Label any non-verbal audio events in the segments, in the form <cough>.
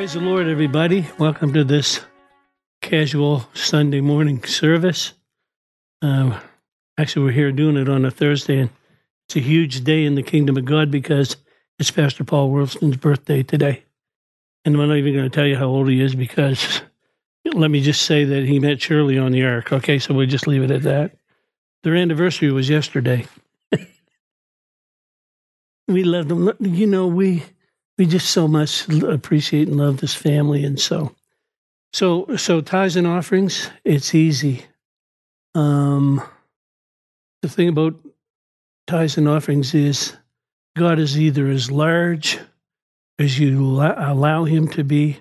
Praise the Lord, everybody. Welcome to this casual Sunday morning service. Uh, actually, we're here doing it on a Thursday, and it's a huge day in the kingdom of God because it's Pastor Paul Wilson's birthday today. And I'm not even going to tell you how old he is because <laughs> let me just say that he met Shirley on the ark. Okay, so we'll just leave it at that. Their anniversary was yesterday. <laughs> we love them. You know, we we just so much appreciate and love this family, and so so so tithes and offerings. It's easy. Um, the thing about tithes and offerings is God is either as large as you allow Him to be,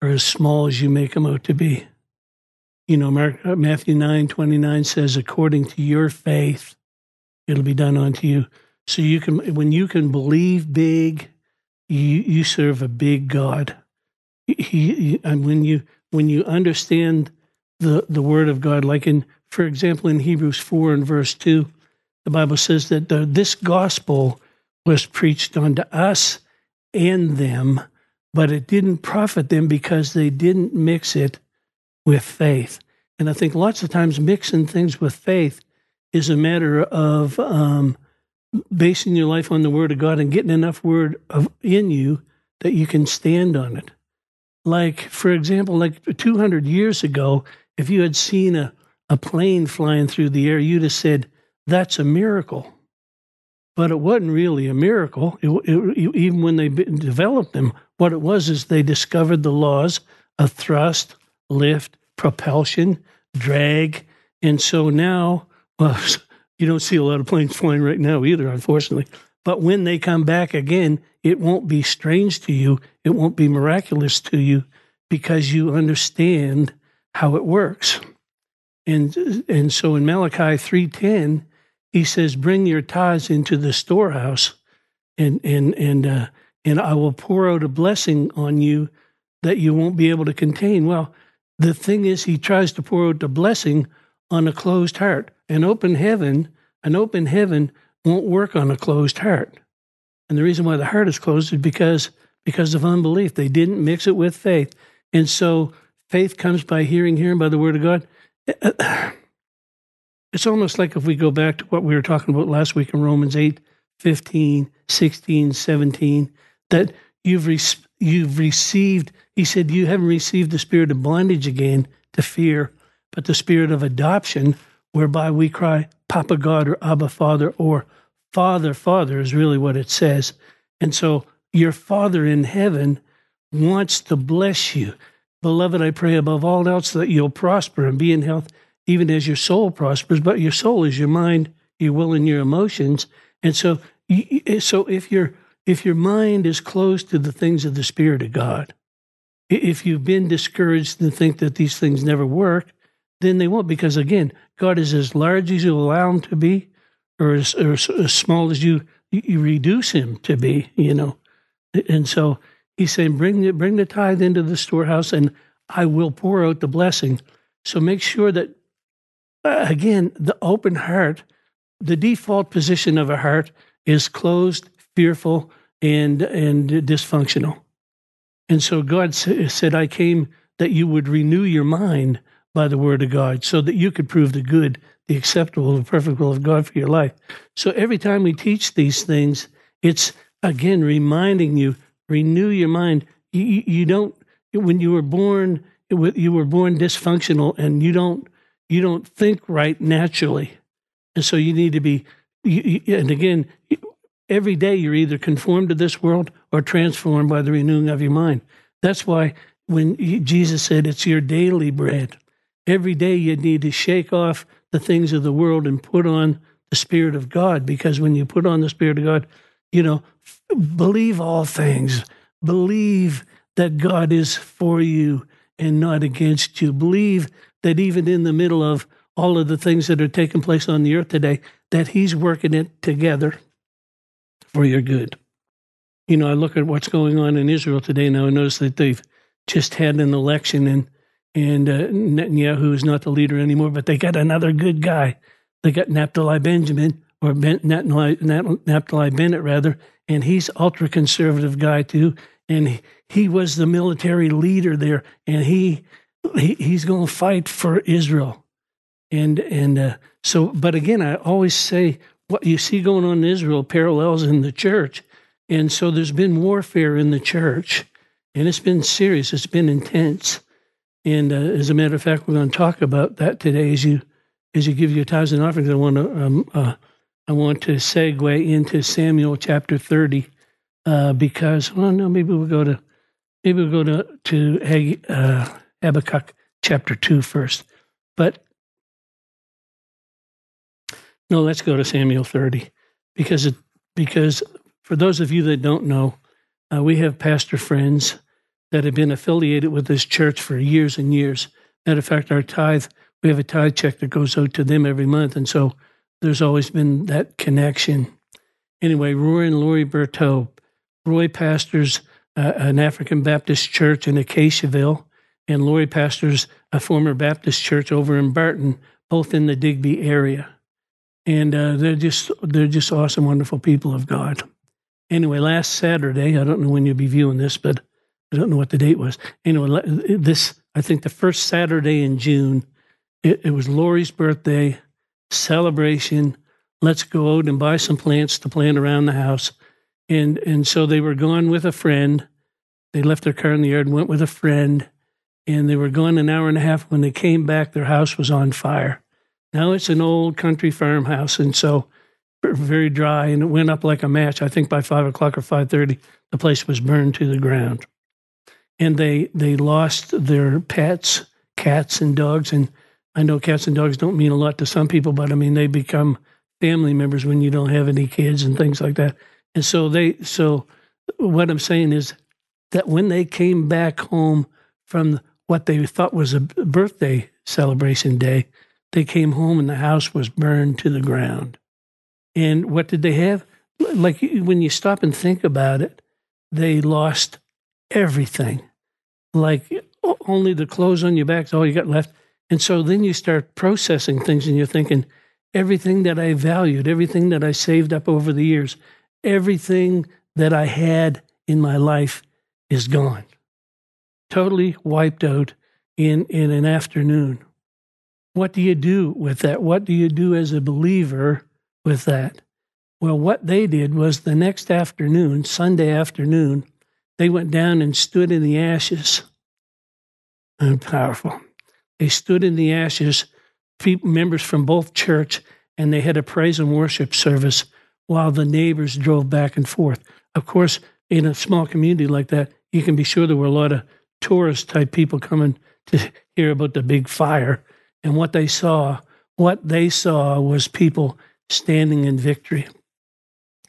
or as small as you make Him out to be. You know, Matthew nine twenty nine says, "According to your faith, it'll be done unto you." So you can, when you can believe big you you serve a big God. He, he, and when you when you understand the the word of God, like in for example in Hebrews four and verse two, the Bible says that the, this gospel was preached unto us and them, but it didn't profit them because they didn't mix it with faith. And I think lots of times mixing things with faith is a matter of um, basing your life on the Word of God and getting enough Word of, in you that you can stand on it. Like, for example, like 200 years ago, if you had seen a, a plane flying through the air, you'd have said, That's a miracle. But it wasn't really a miracle. It, it, even when they developed them, what it was is they discovered the laws of thrust, lift, propulsion, drag. And so now, <laughs> well, you don't see a lot of planes flying right now either, unfortunately. But when they come back again, it won't be strange to you. It won't be miraculous to you because you understand how it works. And and so in Malachi 3:10, he says, "Bring your tithes into the storehouse, and and and uh, and I will pour out a blessing on you that you won't be able to contain." Well, the thing is, he tries to pour out the blessing on a closed heart. An open heaven, an open heaven won't work on a closed heart. And the reason why the heart is closed is because because of unbelief. They didn't mix it with faith. And so faith comes by hearing, hearing by the word of God. <clears throat> It's almost like if we go back to what we were talking about last week in Romans 8, 15, 16, 17, that you've, re- you've received, he said, you haven't received the spirit of bondage again to fear, but the spirit of adoption, whereby we cry, Papa God or Abba Father or Father, Father is really what it says. And so your Father in heaven wants to bless you. Beloved, I pray above all else that you'll prosper and be in health, even as your soul prospers. But your soul is your mind, your will, and your emotions. And so, eh, so if your if your mind is closed to the things of the Spirit of God, if you've been discouraged and think that these things never work, then they won't. Because again, God is as large as you allow Him to be, or as, or as small as you you reduce Him to be. You know, and so He's saying, bring the, bring the tithe into the storehouse, and I will pour out the blessing. So make sure that uh, again, the open heart, the default position of a heart is closed, fearful, and and dysfunctional. And so God said, I came that you would renew your mind by the word of God so that you could prove the good, the acceptable, the perfect will of God for your life. So every time we teach these things, it's again reminding you, renew your mind. You, you don't, when you were born, you were born dysfunctional and you don't, you don't think right naturally. And so you need to be, and again, every day you're either conformed to this world or transformed by the renewing of your mind. That's why when Jesus said it's your daily bread, every day you need to shake off the things of the world and put on the Spirit of God. Because when you put on the Spirit of God, you know, believe all things, believe that God is for you and not against you. Believe that even in the middle of all of the things that are taking place on the earth today, that He's working it together for your good. You know, I look at what's going on in Israel today now. I notice that they've just had an election, and and uh, Netanyahu is not the leader anymore, but they got another good guy. They got Naphtali Benjamin or ben, Naphtali, Naftali Bennett rather, and he's ultra conservative guy too. and he, was the military leader there, and he, he he's going to fight for Israel, and and uh, so. But again, I always say what you see going on in Israel parallels in the church, and so there's been warfare in the church, and it's been serious. It's been intense, and uh, as a matter of fact, we're going to talk about that today as you as you give your tithes and offerings. I want to um, uh, I want to segue into Samuel chapter thirty uh, because well no maybe we'll go to maybe we'll go to to uh, Habakkuk chapter two first, but no, let's go to Samuel thirty because it because for those of you that don't know, uh, we have pastor friends that have been affiliated with this church for years and years. Matter of fact, our tithe we have a tithe check that goes out to them every month, and so there's always been that connection. Anyway, Roy and Lori Berteau, Roy pastors uh, an African Baptist church in Acaciaville, and Lori pastors a former Baptist church over in Barton, both in the Digby area. And uh, they're just they're just awesome, wonderful people of God. Anyway, last Saturday, I don't know when you'll be viewing this, but I don't know what the date was. Anyway, this I think the first Saturday in June, it, it was Lori's birthday celebration. Let's go out and buy some plants to plant around the house. And and so they were gone with a friend. They left their car in the yard and went with a friend. And they were gone an hour and a half. When they came back, their house was on fire. Now it's an old country farmhouse, and so very dry, and it went up like a match. I think by five o'clock or five thirty, the place was burned to the ground. And they they lost their pets, cats and dogs, and I know cats and dogs don't mean a lot to some people, but I mean they become family members when you don't have any kids and things like that. And so they so what I'm saying is that when they came back home from what they thought was a birthday celebration day, they came home and the house was burned to the ground. And what did they have? Like when you stop and think about it, they lost everything. Like only the clothes on your back is all you got left. And so then you start processing things and you're thinking, everything that I valued, everything that I saved up over the years, everything that I had in my life is gone. Totally wiped out in, in an afternoon. What do you do with that? What do you do as a believer with that? Well, what they did was the next afternoon, Sunday afternoon, they went down and stood in the ashes. And powerful. They stood in the ashes, people, members from both church, and they had a praise and worship service while the neighbors drove back and forth. Of course, in a small community like that, you can be sure there were a lot of tourist type people coming to hear about the big fire. And what they saw, what they saw was people standing in victory.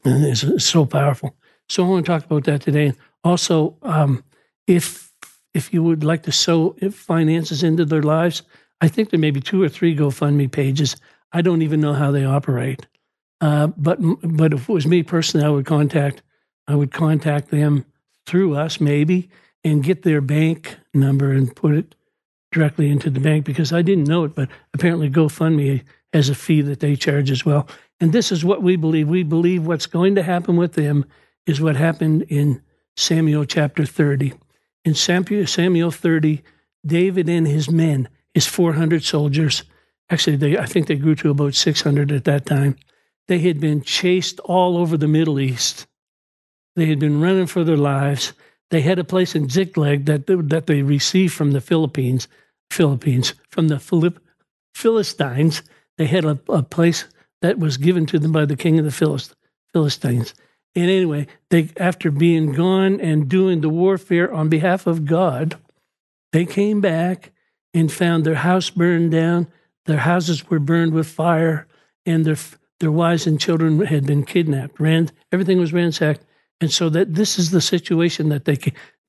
And it's so powerful. So I want to talk about that today. Also, um, if if you would like to sow finances into their lives, I think there may be two or three GoFundMe pages. I don't even know how they operate. Uh, but but if it was me personally, I would contact I would contact them through us maybe and get their bank number and put it directly into the bank because I didn't know it, but apparently GoFundMe has a fee that they charge as well. And this is what we believe. We believe what's going to happen with them is what happened in Samuel chapter 30. In Samuel 30, David and his men, his 400 soldiers, actually, they, I think they grew to about 600 at that time, they had been chased all over the Middle East. They had been running for their lives. They had a place in Ziklag that, that they received from the Philippines, Philippines, from the Philipp, Philistines. They had a, a place that was given to them by the king of the Philistines. And anyway, they after being gone and doing the warfare on behalf of God, they came back and found their house burned down, their houses were burned with fire, and their their wives and children had been kidnapped. Ran everything was ransacked, and so that this is the situation that they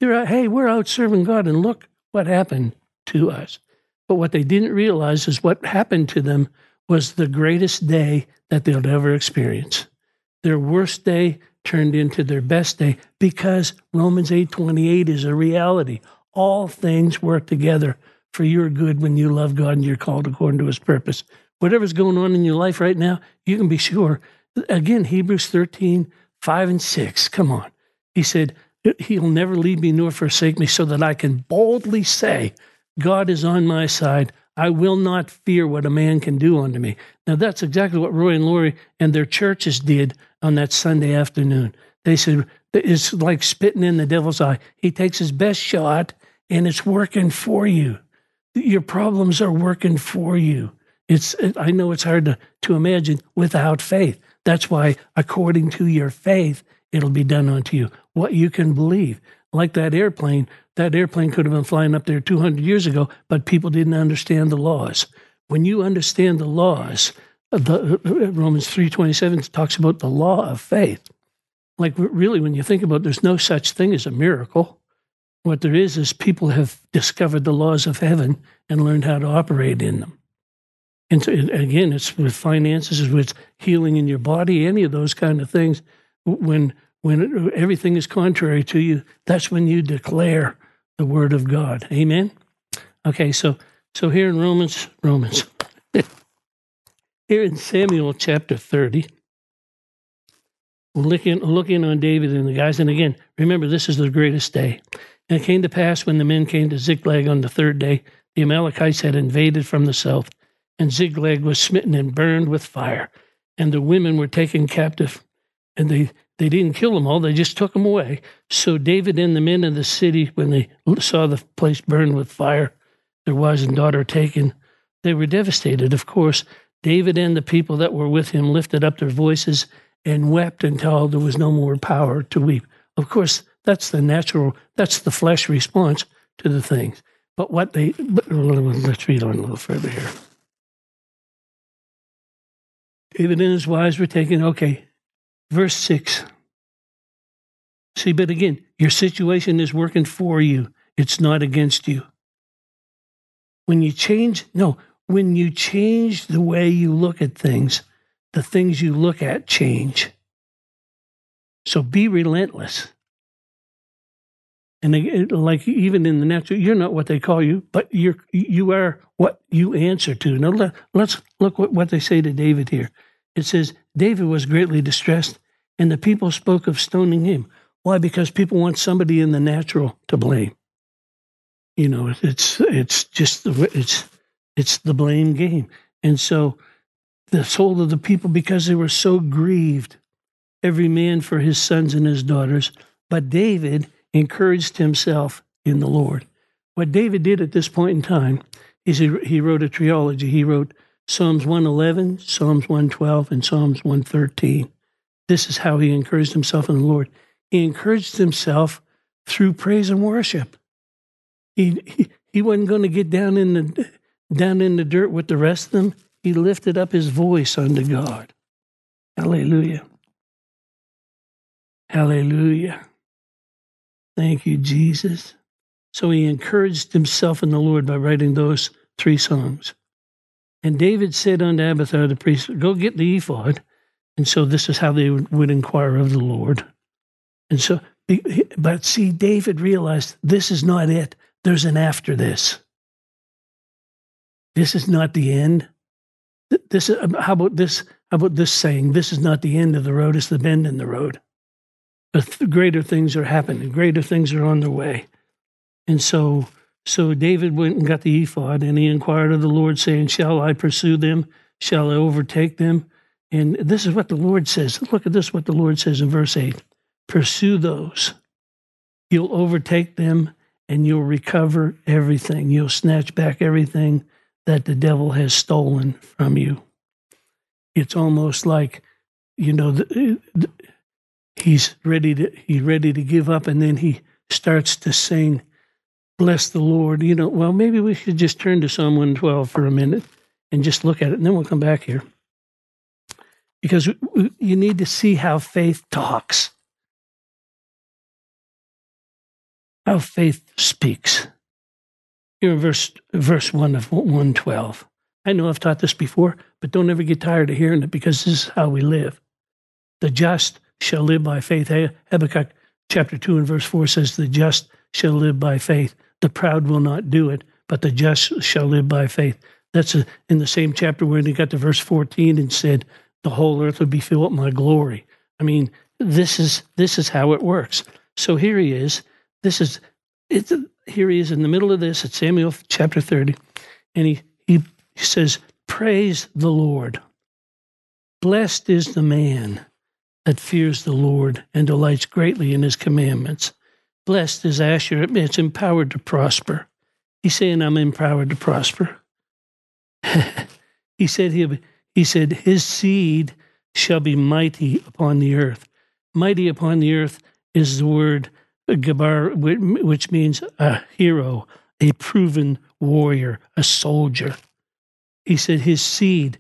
they're hey we're out serving God, and look what happened to us. But what they didn't realize is what happened to them was the greatest day that they'll ever experience. Their worst day turned into their best day because Romans 8:28 is a reality. All things work together for your good when you love God and you're called according to his purpose. Whatever's going on in your life right now, you can be sure. Again, Hebrews 13, 5 and 6. Come on. He said, He'll never leave me nor forsake me, so that I can boldly say, God is on my side. I will not fear what a man can do unto me. Now, that's exactly what Roy and Lori and their churches did on that Sunday afternoon. They said, it's like spitting in the devil's eye. He takes his best shot and it's working for you. Your problems are working for you. It's I know it's hard to, to imagine without faith. That's why, according to your faith, it'll be done unto you. What you can believe. Like that airplane, that airplane could have been flying up there 200 years ago, but people didn't understand the laws. When you understand the laws, the, Romans 3.27 talks about the law of faith. Like really, when you think about it, there's no such thing as a miracle. What there is is people have discovered the laws of heaven and learned how to operate in them. And so, again, it's with finances, it's with healing in your body, any of those kind of things. When when everything is contrary to you, that's when you declare the word of God. Amen. Okay, so so here in Romans, Romans, <laughs> here in Samuel chapter thirty, looking looking on David and the guys, and again, remember this is the greatest day. And it came to pass when the men came to Ziklag on the third day, the Amalekites had invaded from the south and Ziklag was smitten and burned with fire, and the women were taken captive. And they, they didn't kill them all, they just took them away. So David and the men of the city, when they saw the place burned with fire, their wives and daughter taken, they were devastated. Of course, David and the people that were with him lifted up their voices and wept until there was no more power to weep. Of course, that's the natural, that's the flesh response to the things. But what they, but, let's read on a little further here. David and his wives were taken. Okay, verse 6. See, but again, your situation is working for you, it's not against you. When you change, no, when you change the way you look at things, the things you look at change. So be relentless. And like even in the natural, you're not what they call you, but you're you are what you answer to. Now let, us look what, what they say to David here. It says David was greatly distressed, and the people spoke of stoning him. Why? Because people want somebody in the natural to blame. You know, it's it's just the it's it's the blame game, and so the soul of the people because they were so grieved, every man for his sons and his daughters. But David encouraged himself in the Lord. What David did at this point in time is he, he wrote a trilogy. He wrote Psalms 111, Psalms 112, and Psalms 113. This is how he encouraged himself in the Lord. He encouraged himself through praise and worship. He, he, he wasn't going to get down in the down in the dirt with the rest of them. He lifted up his voice unto God. Hallelujah. Hallelujah. Thank you, Jesus. So he encouraged himself in the Lord by writing those three songs. And David said unto Abiathar the priest, Go get the ephod. And so this is how they would, inquire of the Lord. And so, but see, David realized this is not it. There's an after this. This is not the end. This is, how about this? How about this saying? This is not the end of the road, it's the bend in the road. But greater things are happening, greater things are on their way. And so, so David went and got the ephod, and he inquired of the Lord, saying, Shall I pursue them? Shall I overtake them? And this is what the Lord says. Look at this, what the Lord says in verse 8 Pursue those. You'll overtake them, and you'll recover everything. You'll snatch back everything that the devil has stolen from you. It's almost like, you know, the, uh, the, he's ready to he's ready to give up, and then he starts to sing, "Bless the Lord." You know, well, maybe we should just turn to Psalm one twelve for a minute and just look at it, and then we'll come back here because you need to see how faith talks, how faith speaks. Here in verse verse one of one twelve. I know I've taught this before, but don't ever get tired of hearing it because this is how we live. The just shall live by faith. Habakkuk chapter 2 and verse 4 says, The just shall live by faith. The proud will not do it, but the just shall live by faith. That's a, in the same chapter where he got to verse 14 and said, The whole earth would be filled with my glory. I mean, this is this is how it works. so here he is. This is it's here he is in the middle of this at Samuel chapter 30, and he, he says, Praise the Lord. Blessed is the man that fears the Lord and delights greatly in his commandments. Blessed is Asher, it's empowered to prosper. He's saying, I'm empowered to prosper. <laughs> he said he, he said, his seed shall be mighty upon the earth. Mighty upon the earth is the word uh, Gabar, which means a hero, a proven warrior, a soldier. He said his seed.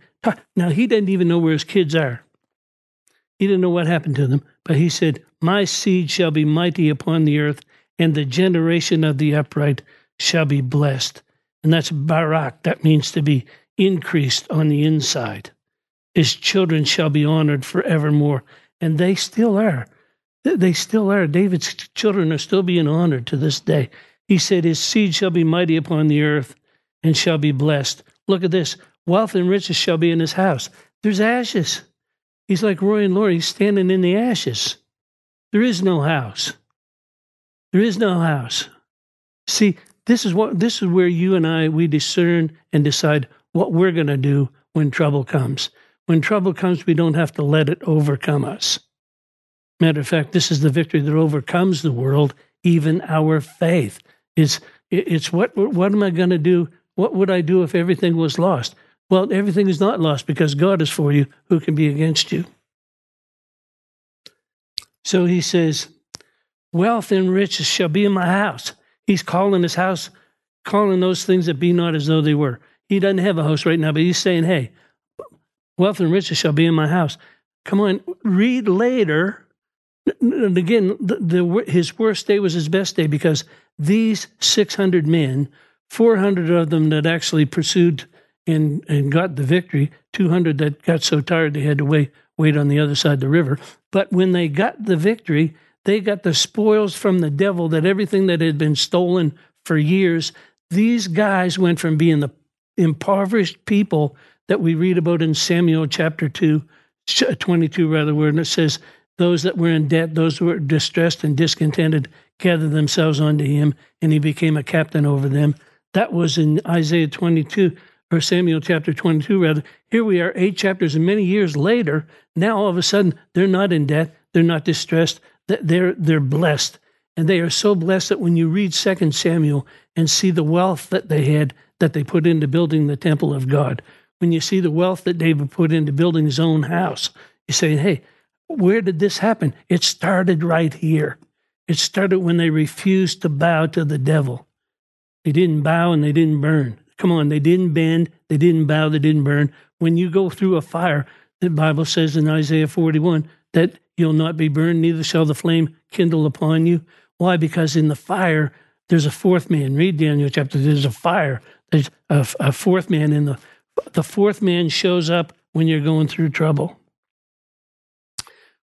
Now, he didn't even know where his kids are. He didn't know what happened to them, but he said, My seed shall be mighty upon the earth, and the generation of the upright shall be blessed. And that's Barak. That means to be increased on the inside. His children shall be honored forevermore. And they still are. They still are. David's children are still being honored to this day. He said, His seed shall be mighty upon the earth and shall be blessed. Look at this wealth and riches shall be in his house. There's ashes. He's like Roy and Lori, standing in the ashes. There is no house. There is no house. See, this is what this is where you and I we discern and decide what we're going to do when trouble comes. When trouble comes, we don't have to let it overcome us. Matter of fact, this is the victory that overcomes the world, even our faith. It's it's what what am I going to do? What would I do if everything was lost? Well, everything is not lost because God is for you. Who can be against you? So he says, Wealth and riches shall be in my house. He's calling his house, calling those things that be not as though they were. He doesn't have a house right now, but he's saying, Hey, wealth and riches shall be in my house. Come on, read later. And again, the, the, his worst day was his best day because these 600 men, 400 of them that actually pursued and, and got the victory, 200 that got so tired they had to wait, wait on the other side of the river. But when they got the victory, they got the spoils from the devil that everything that had been stolen for years. These guys went from being the impoverished people that we read about in Samuel chapter 2, 22, rather, where it says, Those that were in debt, those who were distressed and discontented, gathered themselves unto him, and he became a captain over them. That was in Isaiah 22 or Samuel chapter 22, rather. Here we are, eight chapters and many years later. Now, all of a sudden, they're not in debt. They're not distressed. They're, they're blessed. And they are so blessed that when you read Second Samuel and see the wealth that they had that they put into building the temple of God, when you see the wealth that David put into building his own house, you say, hey, where did this happen? It started right here. It started when they refused to bow to the devil. They didn't bow and they didn't burn. Come on, they didn't bend, they didn't bow, they didn't burn. When you go through a fire, the Bible says in Isaiah 41 that you'll not be burned, neither shall the flame kindle upon you. Why? Because in the fire, there's a fourth man. Read Daniel chapter. There's a fire. There's a, a fourth man in the. The fourth man shows up when you're going through trouble.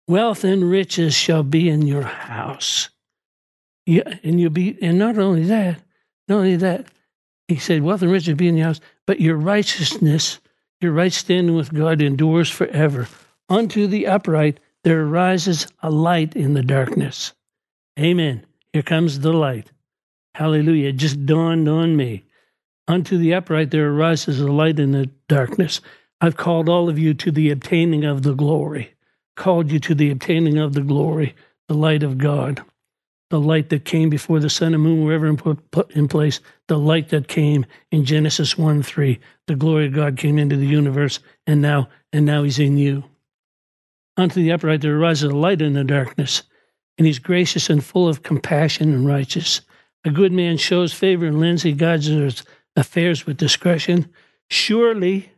Wealth and riches shall be in your house. Yeah, and you'll be, and not only that, not only that, he said, Wealth and riches be in the house, but your righteousness, your right standing with God endures forever. Unto the upright there arises a light in the darkness. Amen. Here comes the light. Hallelujah. It just dawned on me. Unto the upright there arises a light in the darkness. I've called all of you to the obtaining of the glory, called you to the obtaining of the glory, the light of God the light that came before the sun and moon were ever put in place, the light that came in Genesis 1 3. The glory of God came into the universe, and now, and now he's in you. Unto the upright there arises a light in the darkness, and he's gracious and full of compassion and righteous. A good man shows favor and lends, he guides his affairs with discretion. Surely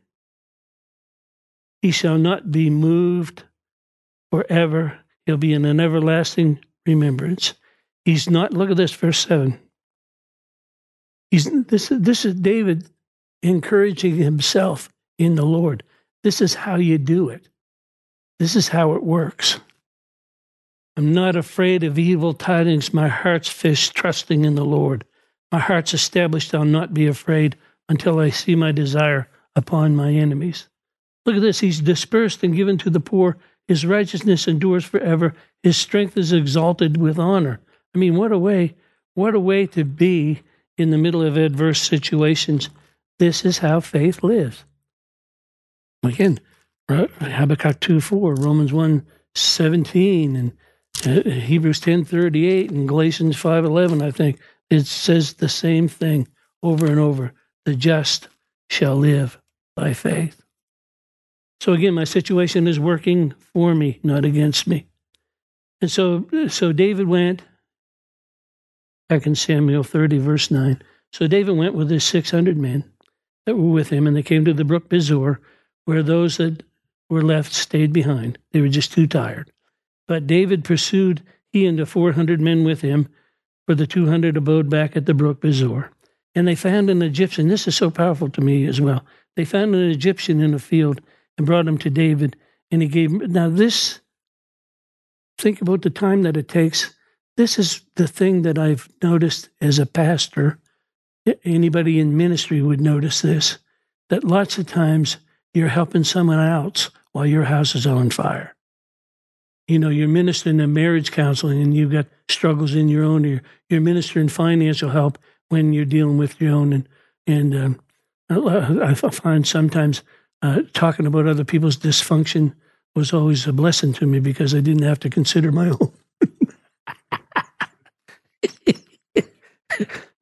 he shall not be moved forever. He'll be in an everlasting remembrance. He's not, look at this, verse 7. He's, this, this is David encouraging himself in the Lord. This is how you do it. This is how it works. I'm not afraid of evil tidings. My heart's fixed, trusting in the Lord. My heart's established. I'll not be afraid until I see my desire upon my enemies. Look at this. He's dispersed and given to the poor. His righteousness endures forever. His strength is exalted with honor. I mean, what a way, what a way to be in the middle of adverse situations. This is how faith lives. Again, Habakkuk 2 4, Romans 1 17, and uh, Hebrews 10 38, and Galatians 5 11, I think. It says the same thing over and over. The just shall live by faith. So again, my situation is working for me, not against me. And so, so David went, back in Samuel 30, verse 9. So David went with his 600 men that were with him, and they came to the brook Besor, where those that were left stayed behind. They were just too tired. But David pursued, he and the 400 men with him, for the 200 abode back at the brook Besor. And they found an Egyptian. This is so powerful to me as well. They found an Egyptian in a field and brought him to David, and he gave him. Now, this, think about the time that it takes. This is the thing that I've noticed as a pastor. Anybody in ministry would notice this that lots of times you're helping someone else while your house is on fire. You know, you're ministering in marriage counseling and you've got struggles in your own, you're, you're ministering financial help when you're dealing with your own. And, and um, I find sometimes uh, talking about other people's dysfunction was always a blessing to me because I didn't have to consider my <laughs> own.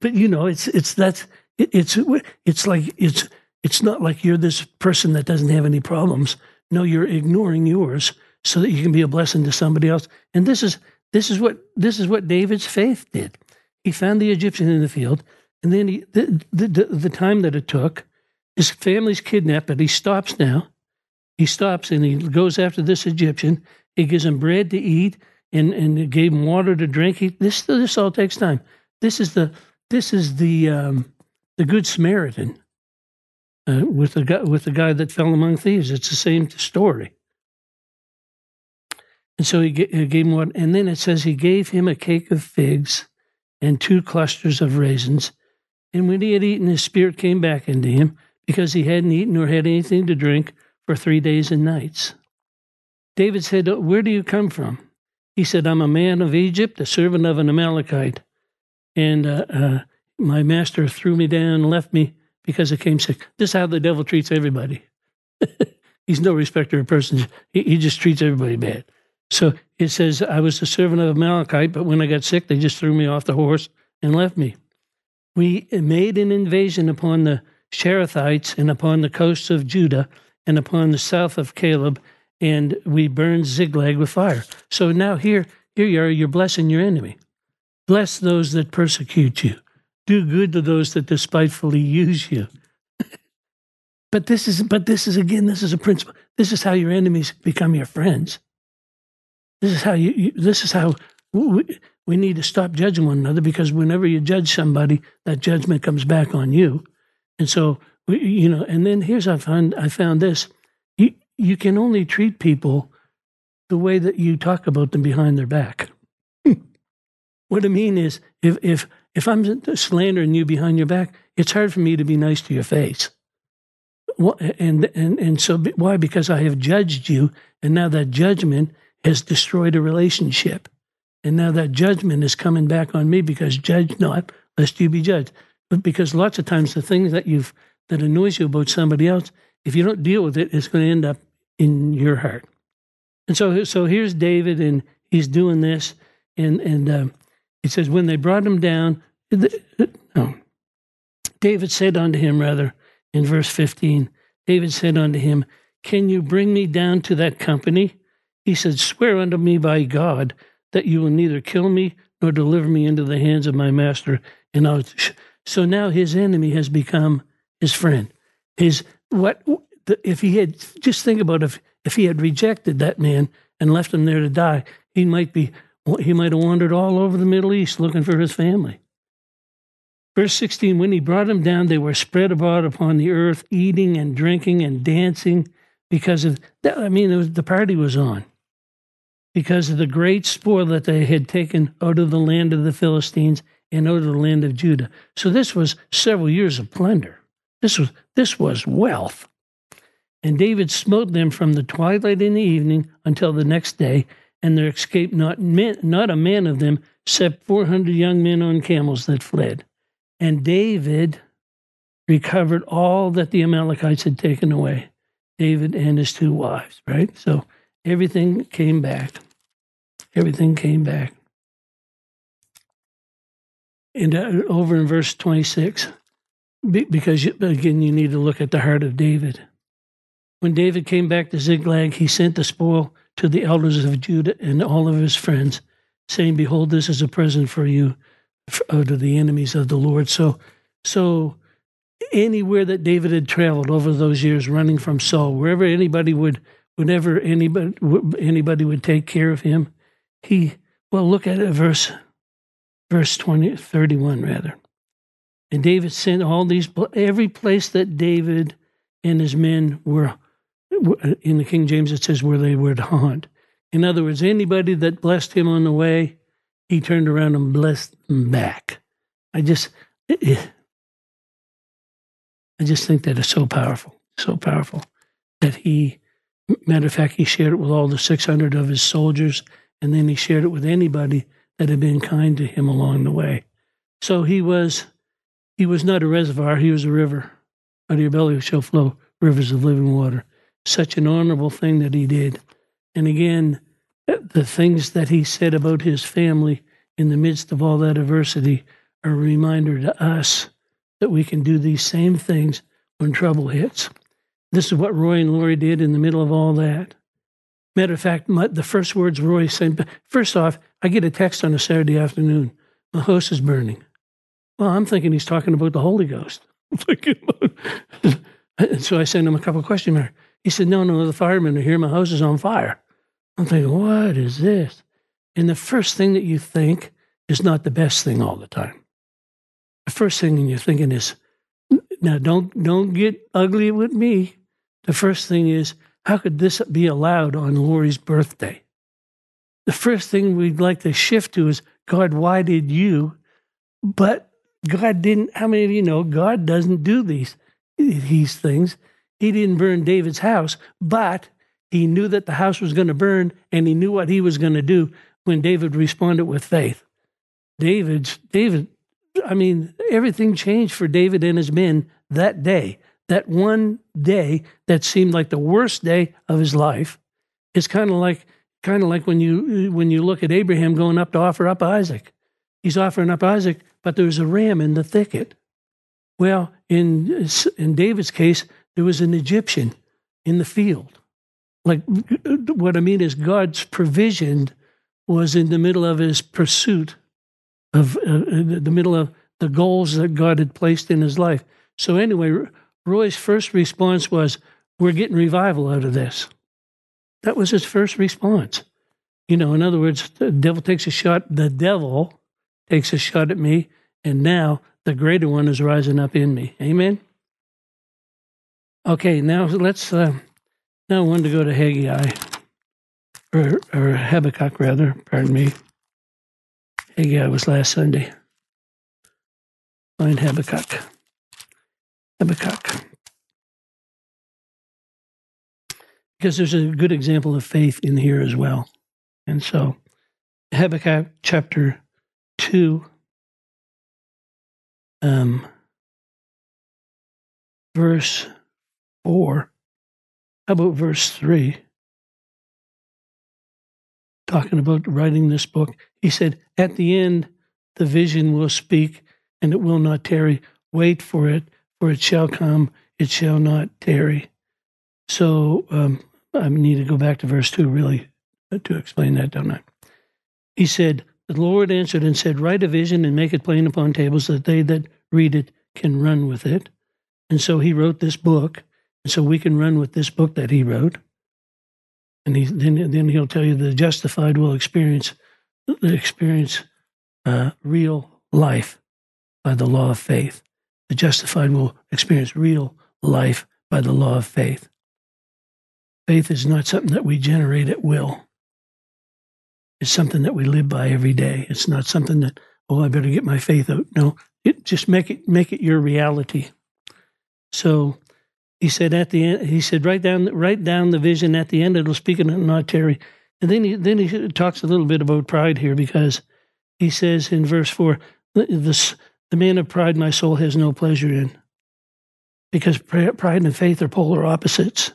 But you know, it's it's that's it's it's like it's it's not like you're this person that doesn't have any problems. No, you're ignoring yours so that you can be a blessing to somebody else. And this is this is what this is what David's faith did. He found the Egyptian in the field, and then he, the, the, the time that it took, his family's kidnapped, but he stops now. He stops and he goes after this Egyptian. He gives him bread to eat and, and gave him water to drink. He, this this all takes time. This is the this is the um, the good Samaritan uh, with the guy with the guy that fell among thieves. It's the same story. And so he, he gave him what, and then it says he gave him a cake of figs and two clusters of raisins. And when he had eaten, his spirit came back into him because he hadn't eaten or had anything to drink for three days and nights. David said, Where do you come from? He said, I'm a man of Egypt, a servant of an Amalekite. And uh, uh, my master threw me down and left me because I came sick. This is how the devil treats everybody. <laughs> He's no respecter of persons. He, he just treats everybody bad. So it says, I was the servant of Amalekite, but when I got sick, they just threw me off the horse and left me. We made an invasion upon the Cherethites and upon the coasts of Judah and upon the south of Caleb, and we burn Ziklag with fire. So now here, here you are, you're blessing your enemy. Bless those that persecute you. Do good to those that despitefully use you. <laughs> but this is, but this is again, this is a principle. This is how your enemies become your friends. This is how you, you this is how we, we need to stop judging one another because whenever you judge somebody, that judgment comes back on you. And so, you know, and then here's I found I found this: you can only treat people the way that you talk about them behind their back. <laughs> what I mean is, if if if I'm slandering you behind your back, it's hard for me to be nice to your face. And and and so why? Because I have judged you, and now that judgment has destroyed a relationship. And now that judgment is coming back on me because judge not, lest you be judged. But because lots of times the things that you've that annoys you about somebody else, if you don't deal with it, it's going to end up in your heart. And so, so here's David, and he's doing this, and and um, it says when they brought him down, no, David said unto him, rather in verse fifteen, David said unto him, Can you bring me down to that company? He said, Swear unto me by God that you will neither kill me nor deliver me into the hands of my master. And I was, so now his enemy has become his friend. His what if he had just think about if if he had rejected that man and left him there to die, he might be he might have wandered all over the Middle East looking for his family. Verse 16 When he brought him down, they were spread abroad upon the earth, eating and drinking and dancing because of that. I mean, was, the party was on because of the great spoil that they had taken out of the land of the Philistines and out of the land of Judah. So this was several years of plunder. This was this was wealth. And David smote them from the twilight in the evening until the next day, and there escaped not, men, not a man of them, except 400 young men on camels that fled. And David recovered all that the Amalekites had taken away David and his two wives, right? So everything came back. Everything came back. And uh, over in verse 26, because again, you need to look at the heart of David. When David came back to Ziklag, he sent the spoil to the elders of Judah and all of his friends, saying, "Behold, this is a present for you out of uh, the enemies of the Lord." So, so anywhere that David had traveled over those years, running from Saul, wherever anybody would, whenever anybody anybody would take care of him, he well look at it, verse verse 20, 31 rather. And David sent all these every place that David and his men were in the King James it says where they would haunt. In other words, anybody that blessed him on the way, he turned around and blessed them back. I just eh, eh. I just think that it's so powerful, so powerful that he, matter of fact, he shared it with all the 600 of his soldiers, and then he shared it with anybody that had been kind to him along the way. So he was, he was not a reservoir; he was a river. Out of your belly shall flow rivers of living water. Such an honorable thing that he did, and again, the things that he said about his family in the midst of all that adversity are a reminder to us that we can do these same things when trouble hits. This is what Roy and Lori did in the middle of all that. Matter of fact, my, the first words Roy said, first off, I get a text on a Saturday afternoon. My house is burning. Well, I'm thinking he's talking about the Holy Ghost. <laughs> <laughs> and so I sent him a couple of questions marks. He said, No, no, the firemen are here. My house is on fire. I'm thinking, What is this? And the first thing that you think is not the best thing all the time the first thing you're thinking is, now don't don't get ugly with me. The first thing is, how could this be allowed on Lori's birthday? The first thing we'd like to shift to is, God, why did you? But God didn't. How many of you know God doesn't do these these things? He didn't burn David's house, but he knew that the house was going to burn, and he knew what he was going to do when David responded with faith. David's David I mean, everything changed for David and his men that day. That one day that seemed like the worst day of his life. It's kind of like kind of like when you when you look at Abraham going up to offer up Isaac. He's offering up Isaac, but there's a ram in the thicket. Well, in in David's case, there was an Egyptian in the field. Like what I mean is God's provision was in the middle of his pursuit of uh, the middle of the goals that God had placed in his life. So anyway, Roy's first response was, "We're getting revival out of this." That was his first response. You know, in other words, the devil takes a shot. The devil takes a shot at me, and now the greater one is rising up in me. Amen. Okay, now let's. Uh, now want to go to Haggai, or, or Habakkuk, rather. Pardon me. Haggai was last Sunday. Find Habakkuk. Habakkuk. Because there's a good example of faith in here as well. And so, Habakkuk chapter 2, um, verse 4. How about verse 3? talking about writing this book. He said, At the end, the vision will speak and it will not tarry. Wait for it, for it shall come, it shall not tarry. So um, I need to go back to verse 2 really to explain that, don't I? He said, The Lord answered and said, Write a vision and make it plain upon tables that they that read it can run with it. And so he wrote this book. So we can run with this book that he wrote. And he, then, then he'll tell you the justified will experience experience uh, real life by the law of faith. The justified will experience real life by the law of faith. Faith is not something that we generate at will. It's something that we live by every day. It's not something that, oh, I better get my faith out. No, it, just make it make it your reality. So he said at the end, he said write down write down the vision at the end. It'll speak and not tarry. And then he then he talks a little bit about pride here because he says in verse four, this the man of pride my soul has no pleasure in, because pride and faith are polar opposites.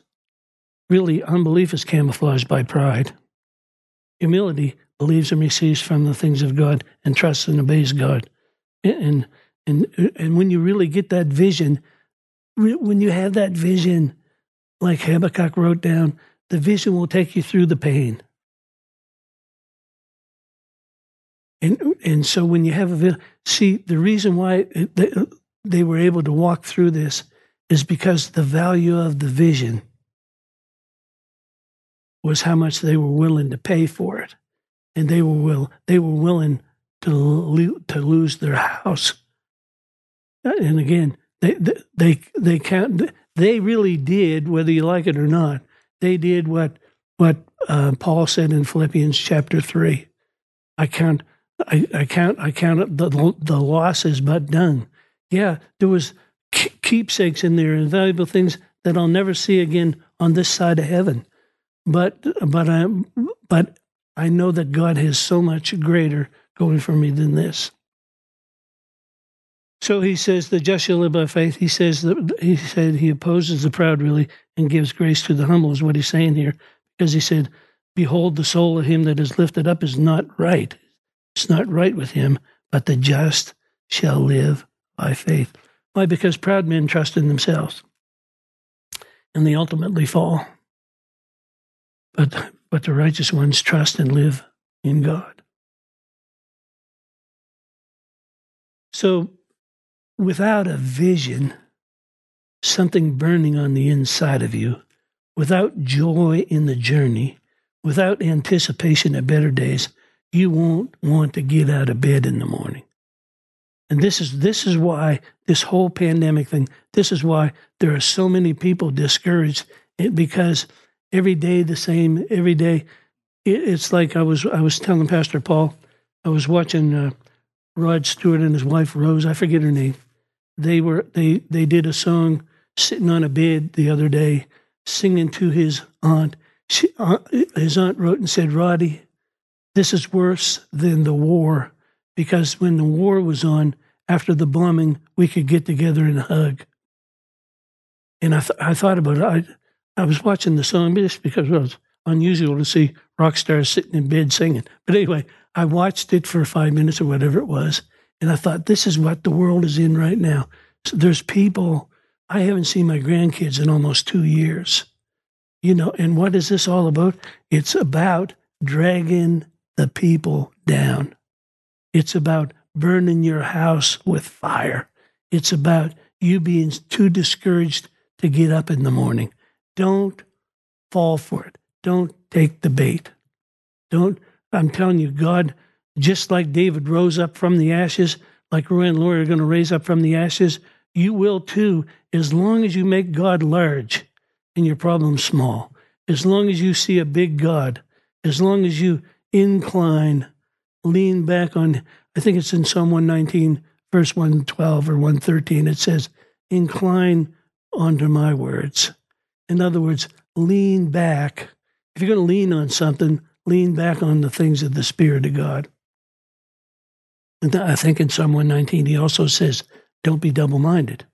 Really, unbelief is camouflaged by pride. Humility believes and receives from the things of God and trusts and obeys God. And and and when you really get that vision, when you have that vision, like Habakkuk wrote down, the vision will take you through the pain. And and so when you have a vision, see the reason why they, they were able to walk through this is because the value of the vision was how much they were willing to pay for it, and they were will they were willing to lo- to lose their house. And again, they they they, count. They really did, whether you like it or not. They did what what uh, Paul said in Philippians chapter three. I count I, I count I count the the losses but done. Yeah, there was keepsakes in there and valuable things that I'll never see again on this side of heaven. But but I but I know that God has so much greater going for me than this. So he says the just shall live by faith. He says that he said he opposes the proud really and gives grace to the humble is what he's saying here because he said, "Behold, the soul of him that is lifted up is not right." It's not right with him, but the just shall live by faith. Why? Because proud men trust in themselves and they ultimately fall. But, but the righteous ones trust and live in God. So, without a vision, something burning on the inside of you, without joy in the journey, without anticipation of better days, you won't want to get out of bed in the morning. And this is this is why this whole pandemic thing. This is why there are so many people discouraged because every day the same. Every day, it, it's like I was I was telling Pastor Paul. I was watching uh, Rod Stewart and his wife Rose. I forget her name. They were they they did a song sitting on a bed the other day, singing to his aunt. She, uh, his aunt wrote and said, "Roddy, this is worse than the war because when the war was on, after the bombing, we could get together and hug. And I, th- I thought about it. I, I was watching the song just because it was unusual to see rock stars sitting in bed singing. But anyway, I watched it for five minutes or whatever it was. And I thought, this is what the world is in right now. So there's people, I haven't seen my grandkids in almost two years. You know, and what is this all about? It's about dragging the people down. It's about burning your house with fire. It's about you being too discouraged to get up in the morning. Don't fall for it. Don't take the bait. Don't, I'm telling you, God, just like David rose up from the ashes, like Roy and Lori are going to raise up from the ashes, you will too, as long as you make God large and your problem small. As long as you see a big God, as long as you incline, lean back on, I think it's in Psalm 119, verse 112 or 113. It says, incline onto my words. In other words, lean back. If you're going to lean on something, lean back on the things of the Spirit of God. I think in Psalm 119, he also says, don't be double minded.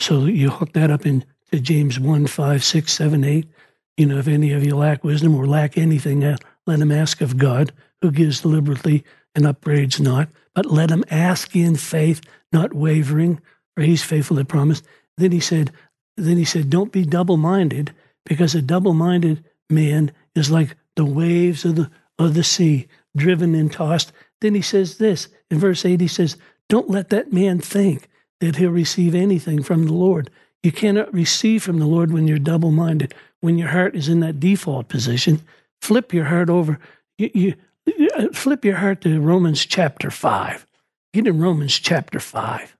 So you hook that up into James 1 5, 6, 7, 8. You know, if any of you lack wisdom or lack anything, uh, let him ask of God, who gives liberally and upbraids not, but let him ask in faith, not wavering, for he's faithful that promised. Then he said, then he said, don't be double-minded, because a double-minded man is like the waves of the of the sea, driven and tossed. Then he says this in verse 8, he says, Don't let that man think that he'll receive anything from the Lord. You cannot receive from the Lord when you're double minded, when your heart is in that default position flip your heart over. You, you, you uh, flip your heart to Romans chapter five. Get in Romans chapter five.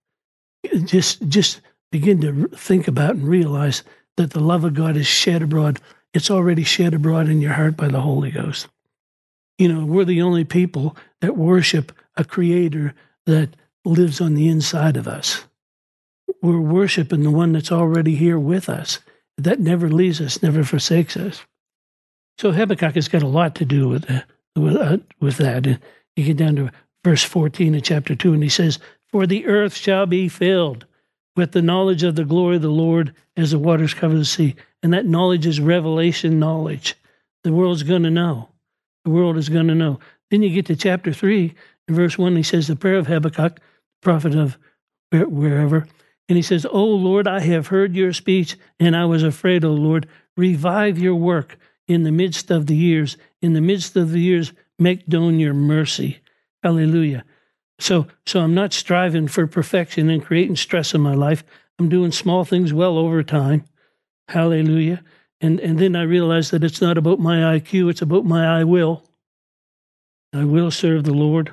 Just just begin to think about and realize that the love of God is shed abroad. It's already shed abroad in your heart by the Holy Ghost. You know, we're the only people that worship a creator that lives on the inside of us. We're worshiping the one that's already here with us. that never leaves us, never forsakes us. So Habakkuk has got a lot to do with, uh, with, uh, with that. You get down to verse 14 of chapter 2, and he says, For the earth shall be filled with the knowledge of the glory of the Lord as the waters cover the sea. And that knowledge is revelation knowledge. The world's going to know. The world is going to know. Then you get to chapter 3, in verse 1, he says, The prayer of Habakkuk, prophet of wherever. And he says, O Lord, I have heard your speech, and I was afraid, O Lord. Revive your work in the midst of the years. In the midst of the years, make known your mercy. Hallelujah. So, so I'm not striving for perfection and creating stress in my life. I'm doing small things well over time. Hallelujah. And and then I realized that it's not about my IQ, it's about my I will. I will serve the Lord.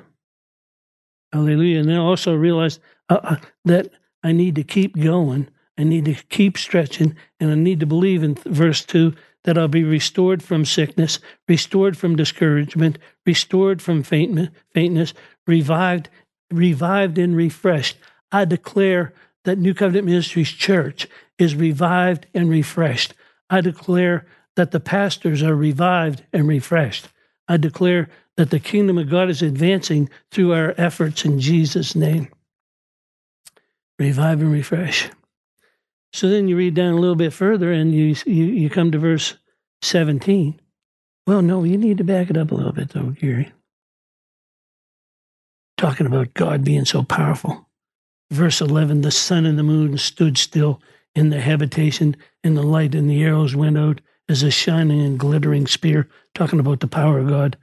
Hallelujah. And then I also realized uh, uh, that I need to keep going. I need to keep stretching. And I need to believe in verse 2 that I'll be restored from sickness, restored from discouragement, restored from faintness, revived, revived and refreshed. I declare that New Covenant Ministries Church is revived and refreshed. I declare that the pastors are revived and refreshed. I declare that the kingdom of God is advancing through our efforts in Jesus' name. Revive and refresh. So then you read down a little bit further and you, you, you come to verse 17. Well, no, you need to back it up a little bit, though, Gary. Talking about God being so powerful. Verse 11 the sun and the moon stood still in the habitation, and the light and the arrows went out as a shining and glittering spear, talking about the power of God.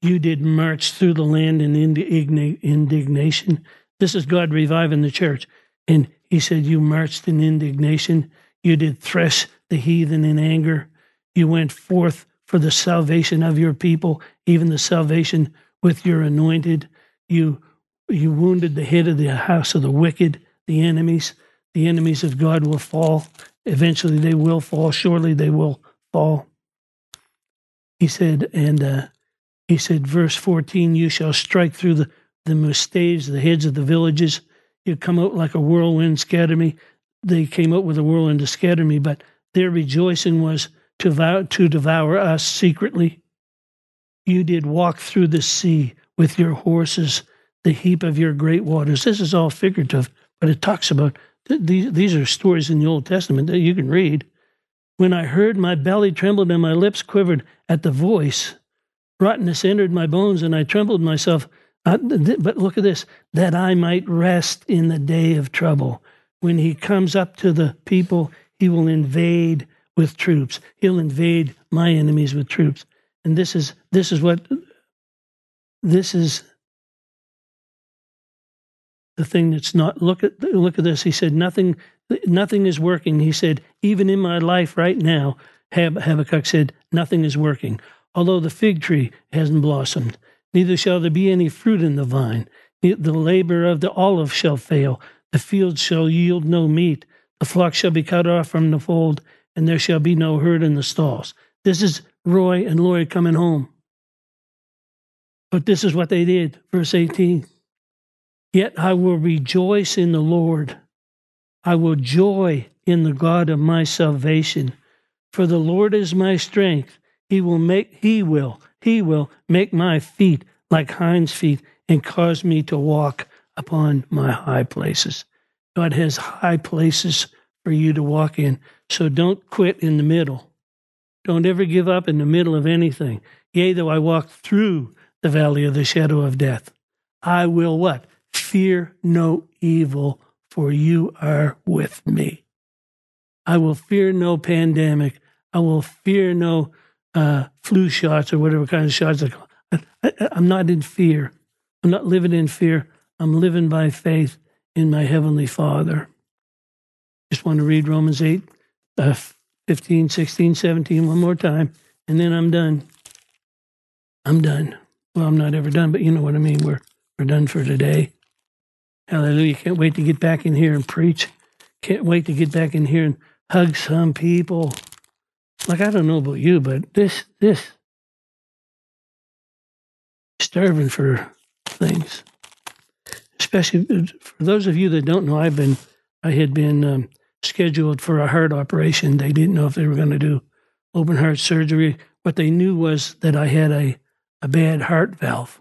You did march through the land in indignation. This is God reviving the church. And he said, You marched in indignation. You did thresh the heathen in anger. You went forth for the salvation of your people, even the salvation with your anointed. You, you wounded the head of the house of the wicked, the enemies. The enemies of God will fall. Eventually they will fall. Surely they will fall. He said, and uh, he said, verse 14, you shall strike through the, the mustaves, the heads of the villages. You come out like a whirlwind, scatter me. They came out with a whirlwind to scatter me, but their rejoicing was to, vow, to devour us secretly. You did walk through the sea with your horses, the heap of your great waters. This is all figurative, but it talks about these, these are stories in the Old Testament that you can read. When I heard, my belly trembled and my lips quivered at the voice. Rottenness entered my bones, and I trembled myself. Uh, th- but look at this that I might rest in the day of trouble. When he comes up to the people, he will invade with troops. He'll invade my enemies with troops. And this is this is what this is the thing that's not look at look at this. He said nothing nothing is working. He said even in my life right now, Hab, Habakkuk said nothing is working. Although the fig tree hasn't blossomed, neither shall there be any fruit in the vine. The labor of the olive shall fail. The field shall yield no meat. The flock shall be cut off from the fold, and there shall be no herd in the stalls. This is Roy and Lori coming home. But this is what they did. Verse 18. Yet I will rejoice in the Lord. I will joy in the God of my salvation. For the Lord is my strength. He will make, he will, he will make my feet like hinds' feet and cause me to walk upon my high places. God has high places for you to walk in. So don't quit in the middle. Don't ever give up in the middle of anything. Yea, though I walk through the valley of the shadow of death, I will what? Fear no evil, for you are with me. I will fear no pandemic. I will fear no uh, flu shots or whatever kind of shots. I, I, I'm not in fear. I'm not living in fear. I'm living by faith in my Heavenly Father. Just want to read Romans 8, uh, 15, 16, 17 one more time, and then I'm done. I'm done. Well, I'm not ever done, but you know what I mean. We're, we're done for today. Hallelujah. Can't wait to get back in here and preach. Can't wait to get back in here and hug some people. Like I don't know about you, but this this starving for things. Especially for those of you that don't know, I've been I had been um, scheduled for a heart operation. They didn't know if they were going to do open heart surgery. What they knew was that I had a, a bad heart valve.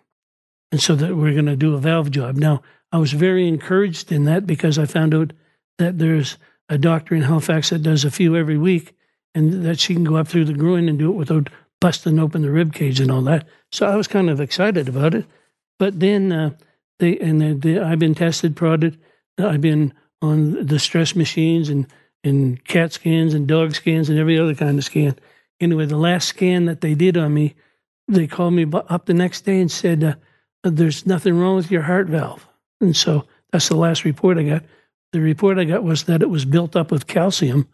And so that we're going to do a valve job. Now, I was very encouraged in that because I found out that there's a doctor in Halifax that does a few every week and that she can go up through the groin and do it without busting open the rib cage and all that. So I was kind of excited about it. But then uh, they and they, they, I've been tested, prodded. I've been on the stress machines and and cat scans and dog scans and every other kind of scan. Anyway, the last scan that they did on me, they called me up the next day and said, uh, "There's nothing wrong with your heart valve." And so that's the last report I got. The report I got was that it was built up with calcium,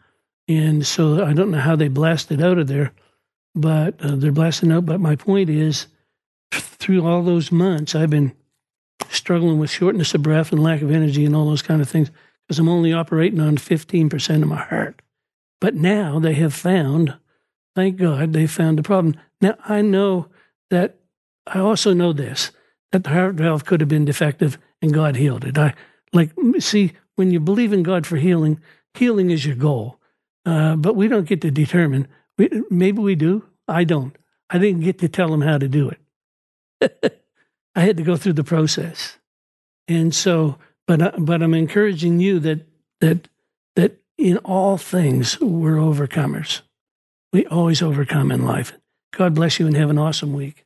and so I don't know how they blasted out of there, but uh, they're blasting out. But my point is, through all those months, I've been struggling with shortness of breath and lack of energy and all those kind of things because I'm only operating on 15% of my heart. But now they have found, thank God, they found the problem. Now I know that, I also know this, that the heart valve could have been defective and God healed it. I like, see, when you believe in God for healing, healing is your goal. Uh, but we don't get to determine. We, maybe we do. I don't. I didn't get to tell them how to do it. <laughs> I had to go through the process. And so, but uh, but I'm encouraging you that that that in all things we're overcomers. We always overcome in life. God bless you and have an awesome week.